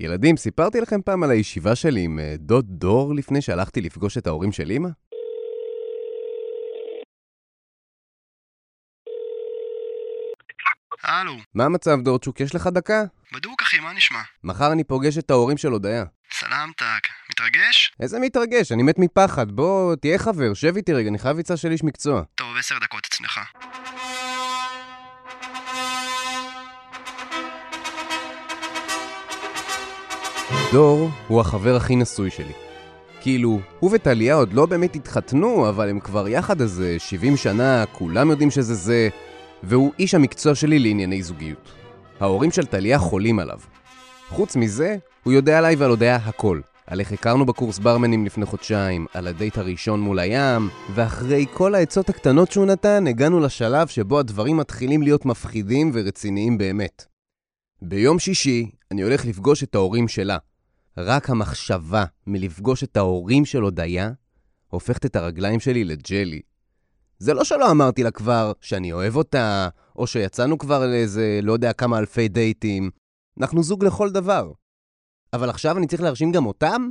ילדים, סיפרתי לכם פעם על הישיבה שלי עם אה, דוד דור לפני שהלכתי לפגוש את ההורים של אמא? הלו, מה המצב, דורצ'וק? יש לך דקה? בדוק אחי, מה נשמע? מחר אני פוגש את ההורים של הודיה. סלמתק, מתרגש? איזה מתרגש, אני מת מפחד. בוא, תהיה חבר, שב איתי רגע, אני חייב עצה של איש מקצוע. טוב, עשר דקות אצלך. דור הוא החבר הכי נשוי שלי. כאילו, הוא וטליה עוד לא באמת התחתנו, אבל הם כבר יחד איזה 70 שנה, כולם יודעים שזה זה, והוא איש המקצוע שלי לענייני זוגיות. ההורים של טליה חולים עליו. חוץ מזה, הוא יודע עליי ועל הודיה הכל. על איך הכרנו בקורס ברמנים לפני חודשיים, על הדייט הראשון מול הים, ואחרי כל העצות הקטנות שהוא נתן, הגענו לשלב שבו הדברים מתחילים להיות מפחידים ורציניים באמת. ביום שישי, אני הולך לפגוש את ההורים שלה. רק המחשבה מלפגוש את ההורים של הודיה, הופכת את הרגליים שלי לג'לי. זה לא שלא אמרתי לה כבר שאני אוהב אותה, או שיצאנו כבר לאיזה לא יודע כמה אלפי דייטים. אנחנו זוג לכל דבר. אבל עכשיו אני צריך להרשים גם אותם?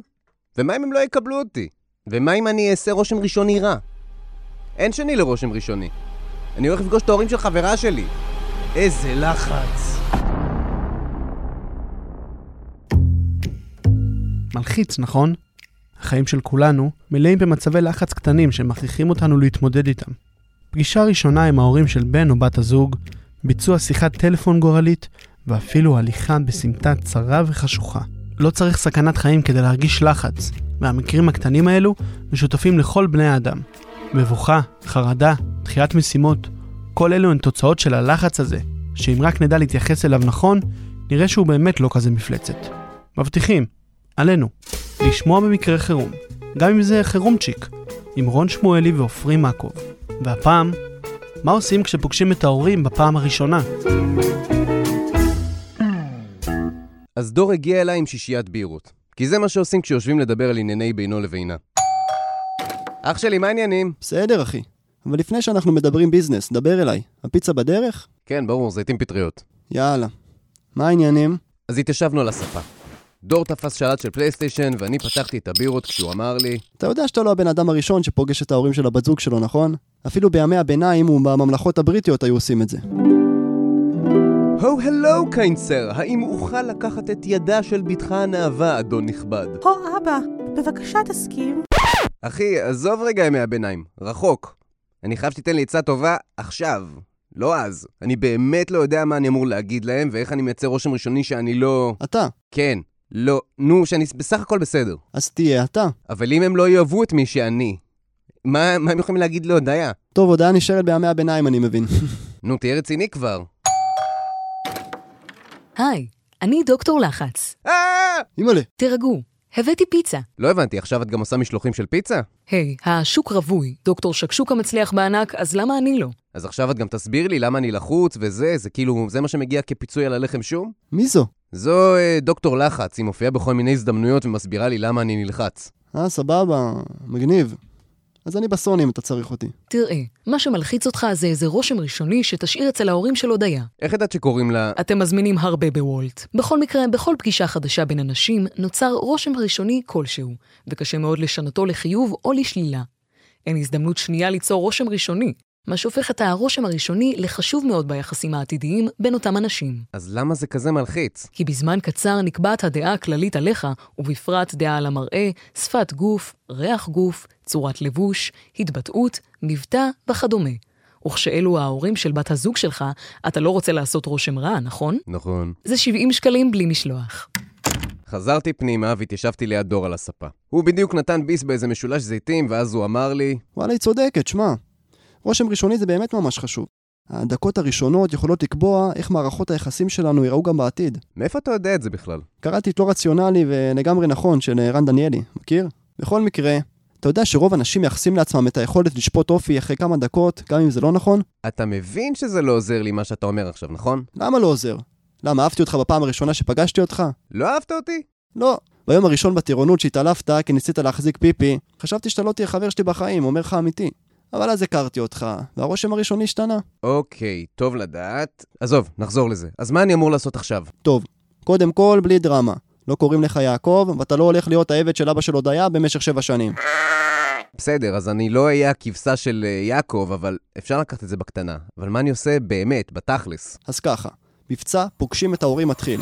ומה אם הם לא יקבלו אותי? ומה אם אני אעשה רושם ראשוני רע? אין שני לרושם ראשוני. אני הולך לפגוש את ההורים של חברה שלי. איזה לחץ. מלחיץ, נכון? החיים של כולנו מלאים במצבי לחץ קטנים שמכריחים אותנו להתמודד איתם. פגישה ראשונה עם ההורים של בן או בת הזוג, ביצוע שיחת טלפון גורלית, ואפילו הליכה בסמטה צרה וחשוכה. לא צריך סכנת חיים כדי להרגיש לחץ, והמקרים הקטנים האלו משותפים לכל בני האדם. מבוכה, חרדה, דחיית משימות, כל אלו הן תוצאות של הלחץ הזה, שאם רק נדע להתייחס אליו נכון, נראה שהוא באמת לא כזה מפלצת. מבטיחים, עלינו, לשמוע במקרה חירום, גם אם זה חירומצ'יק, עם רון שמואלי ועופרי מקוב. והפעם, מה עושים כשפוגשים את ההורים בפעם הראשונה? אז דור הגיע אליי עם שישיית בירות. כי זה מה שעושים כשיושבים לדבר על ענייני בינו לבינה. אח שלי, מה העניינים? בסדר, אחי. אבל לפני שאנחנו מדברים ביזנס, דבר אליי. הפיצה בדרך? כן, ברור, זיתים פטריות. יאללה. מה העניינים? אז התיישבנו על הספה. דור תפס שלט של פלייסטיישן, ואני פתחתי את הבירות כשהוא אמר לי, אתה יודע שאתה לא הבן אדם הראשון שפוגש את ההורים של הבת זוג שלו, נכון? אפילו בימי הביניים ובממלכות הבריטיות היו עושים את זה. הו הלו קיינסר, האם אוכל לקחת את ידה של בתך הנאווה, אדון נכבד? הו אבא, בבקשה תסכים. אחי, עזוב רגע ימי הביניים, רחוק. אני חייב שתיתן לי עצה טובה עכשיו, לא אז. אני באמת לא יודע מה אני אמור להגיד להם, ואיך אני מייצר רושם ראשוני שאני לא... אתה. כן, לא, נו, שאני בסך הכל בסדר. אז תהיה אתה. אבל אם הם לא יאהבו את מי שאני, מה, מה הם יכולים להגיד להודיה? טוב, הודעה נשארת בימי הביניים, אני מבין. נו, תהיה רציני כבר. היי, אני דוקטור לחץ. אה! אימא'לה. תירגעו, הבאתי פיצה. לא הבנתי, עכשיו את גם עושה משלוחים של פיצה? היי, השוק רווי, דוקטור שקשוקה מצליח בענק, אז למה אני לא? אז עכשיו את גם תסביר לי למה אני לחוץ וזה, זה כאילו, זה מה שמגיע כפיצוי על הלחם שום? מי זו? זו אה, דוקטור לחץ, היא מופיעה בכל מיני הזדמנויות ומסבירה לי למה אני נלחץ. אה, סבבה, מגניב. אז אני בסוני אם אתה צריך אותי. תראה, מה שמלחיץ אותך זה איזה רושם ראשוני שתשאיר אצל ההורים של הודיה. איך ידעת שקוראים לה... אתם מזמינים הרבה בוולט. בכל מקרה, בכל פגישה חדשה בין אנשים, נוצר רושם ראשוני כלשהו, וקשה מאוד לשנותו לחיוב או לשלילה. אין הזדמנות שנייה ליצור רושם ראשוני, מה שהופך את הרושם הראשוני לחשוב מאוד ביחסים העתידיים בין אותם אנשים. אז למה זה כזה מלחיץ? כי בזמן קצר נקבעת הדעה הכללית עליך, ובפרט דעה על המראה, שפת גוף, ריח גוף, צורת לבוש, התבטאות, מבטא וכדומה. וכשאלו ההורים של בת הזוג שלך, אתה לא רוצה לעשות רושם רע, נכון? נכון. זה 70 שקלים בלי משלוח. חזרתי פנימה והתיישבתי ליד דור על הספה. הוא בדיוק נתן ביס באיזה משולש זיתים, ואז הוא אמר לי, וואלה, היא צודקת, שמע. רושם ראשוני זה באמת ממש חשוב. הדקות הראשונות יכולות לקבוע איך מערכות היחסים שלנו ייראו גם בעתיד. מאיפה אתה יודע את זה בכלל? קראתי את לא רציונלי ולגמרי נכון של רן דניאלי, מכיר? בכל מקרה, אתה יודע שרוב האנשים מייחסים לעצמם את היכולת לשפוט אופי אחרי כמה דקות, גם אם זה לא נכון? אתה מבין שזה לא עוזר לי מה שאתה אומר עכשיו, נכון? למה לא עוזר? למה, אהבתי אותך בפעם הראשונה שפגשתי אותך? לא אהבת אותי? לא. ביום הראשון בטירונות שהתעלפת כי ניסית להחזיק פיפי, חשבתי שאתה לא תהיה חבר שלי בחיים, אומר לך אמיתי. אבל אז הכרתי אותך, והרושם הראשוני השתנה. אוקיי, טוב לדעת. עזוב, נחזור לזה. אז מה אני אמור לעשות עכשיו? טוב, קודם כל, בלי דרמה. לא קוראים לך יעקב, ואתה לא הולך להיות העבד של אבא של הודיה במשך שבע שנים. בסדר, אז אני לא אהיה הכבשה של אה, יעקב, אבל אפשר לקחת את זה בקטנה. אבל מה אני עושה באמת, בתכלס? אז ככה, מבצע פוגשים את ההורים מתחיל.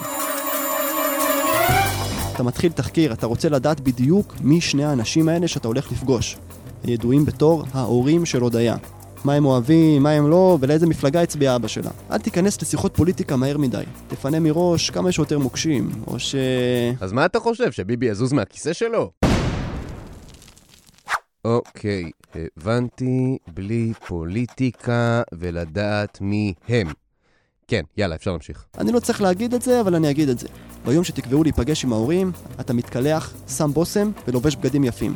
אתה מתחיל תחקיר, אתה רוצה לדעת בדיוק מי שני האנשים האלה שאתה הולך לפגוש. הידועים בתור ההורים של הודיה. מה הם אוהבים, מה הם לא, ולאיזה מפלגה הצביע אבא שלה. אל תיכנס לשיחות פוליטיקה מהר מדי. תפנה מראש כמה שיותר מוקשים, או ש... אז מה אתה חושב, שביבי יזוז מהכיסא שלו? אוקיי, הבנתי, בלי פוליטיקה ולדעת מי הם. כן, יאללה, אפשר להמשיך. אני לא צריך להגיד את זה, אבל אני אגיד את זה. ביום שתקבעו להיפגש עם ההורים, אתה מתקלח, שם בושם ולובש בגדים יפים.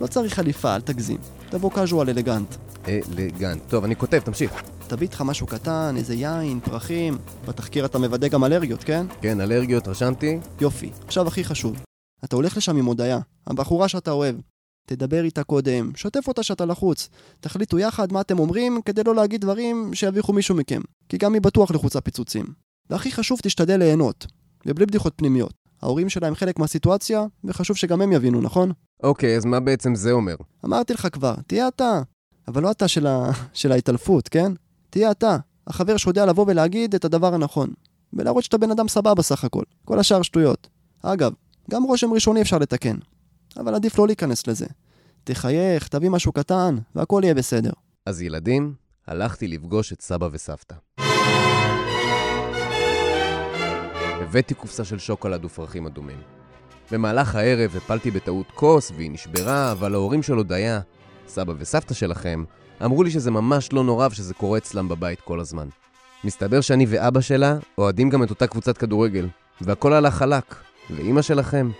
לא צריך חליפה, אל תגזים. תבוא קאז'ואל אלגנט. אלגנט. טוב, אני כותב, תמשיך. תביא איתך משהו קטן, איזה יין, פרחים. בתחקיר אתה מוודא גם אלרגיות, כן? כן, אלרגיות, רשמתי. יופי. עכשיו הכי חשוב. אתה הולך לשם עם הודיה, הבחורה שאתה אוהב. תדבר איתה קודם, שתף אותה שאתה לחוץ. תחליטו יחד מה אתם אומרים כדי לא להגיד דברים שיביכו מישהו מכם. כי גם היא בטוח לחוצה פיצוצים. והכי חשוב, תשתדל ליהנות. ובלי בדיחות פנימיות. ההורים שלה הם חלק מהסיטואציה, וחשוב שגם הם יבינו, נכון? אוקיי, אז מה בעצם זה אומר? אמרתי לך כבר, תהיה אתה. אבל לא אתה של, ה... של ההתעלפות, כן? תהיה אתה. החבר שיודע לבוא ולהגיד את הדבר הנכון. ולהראות שאתה בן אדם סבבה סך הכל. כל השאר שטויות. אגב, גם רושם ראשוני אפשר לתקן. אבל עדיף לא להיכנס לזה. תחייך, תביא משהו קטן, והכל יהיה בסדר. אז ילדים, הלכתי לפגוש את סבא וסבתא. הבאתי קופסה של שוקולד ופרחים אדומים. במהלך הערב הפלתי בטעות כוס והיא נשברה, אבל ההורים של הודיה, סבא וסבתא שלכם, אמרו לי שזה ממש לא נורא ושזה קורה אצלם בבית כל הזמן. מסתבר שאני ואבא שלה אוהדים גם את אותה קבוצת כדורגל, והכל הלך חלק, ואימא שלכם,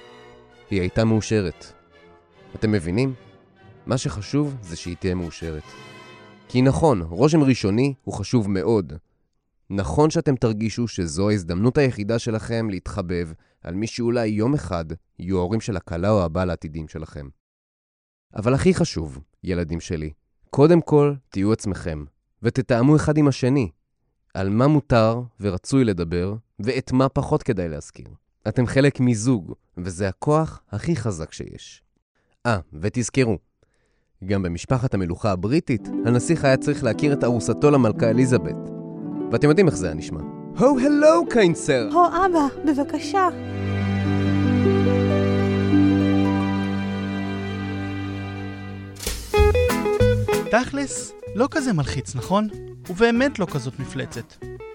היא הייתה מאושרת. אתם מבינים? מה שחשוב זה שהיא תהיה מאושרת. כי נכון, רושם ראשוני הוא חשוב מאוד. נכון שאתם תרגישו שזו ההזדמנות היחידה שלכם להתחבב על מי שאולי יום אחד יהיו ההורים של הכלה או הבעל העתידים שלכם. אבל הכי חשוב, ילדים שלי, קודם כל תהיו עצמכם, ותתאמו אחד עם השני, על מה מותר ורצוי לדבר, ואת מה פחות כדאי להזכיר. אתם חלק מזוג, וזה הכוח הכי חזק שיש. אה, ותזכרו, גם במשפחת המלוכה הבריטית, הנסיך היה צריך להכיר את ארוסתו למלכה אליזבת. ואתם יודעים איך זה היה נשמע. הו, הלו, קיינצר! הו, אבא, בבקשה. תכלס, לא כזה מלחיץ, נכון? ובאמת לא כזאת מפלצת.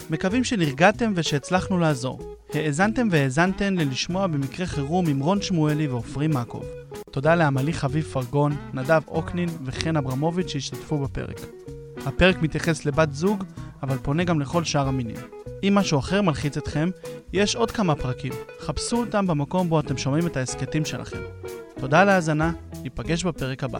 מקווים שנרגעתם ושהצלחנו לעזור. האזנתם והאזנתן ללשמוע במקרה חירום עם רון שמואלי ועופרי מקוב. תודה לעמלי חביב פרגון, נדב אוקנין וחן אברמוביץ' שהשתתפו בפרק. הפרק מתייחס לבת זוג, אבל פונה גם לכל שאר המינים. אם משהו אחר מלחיץ אתכם, יש עוד כמה פרקים. חפשו אותם במקום בו אתם שומעים את ההסכתים שלכם. תודה על ההאזנה, ניפגש בפרק הבא.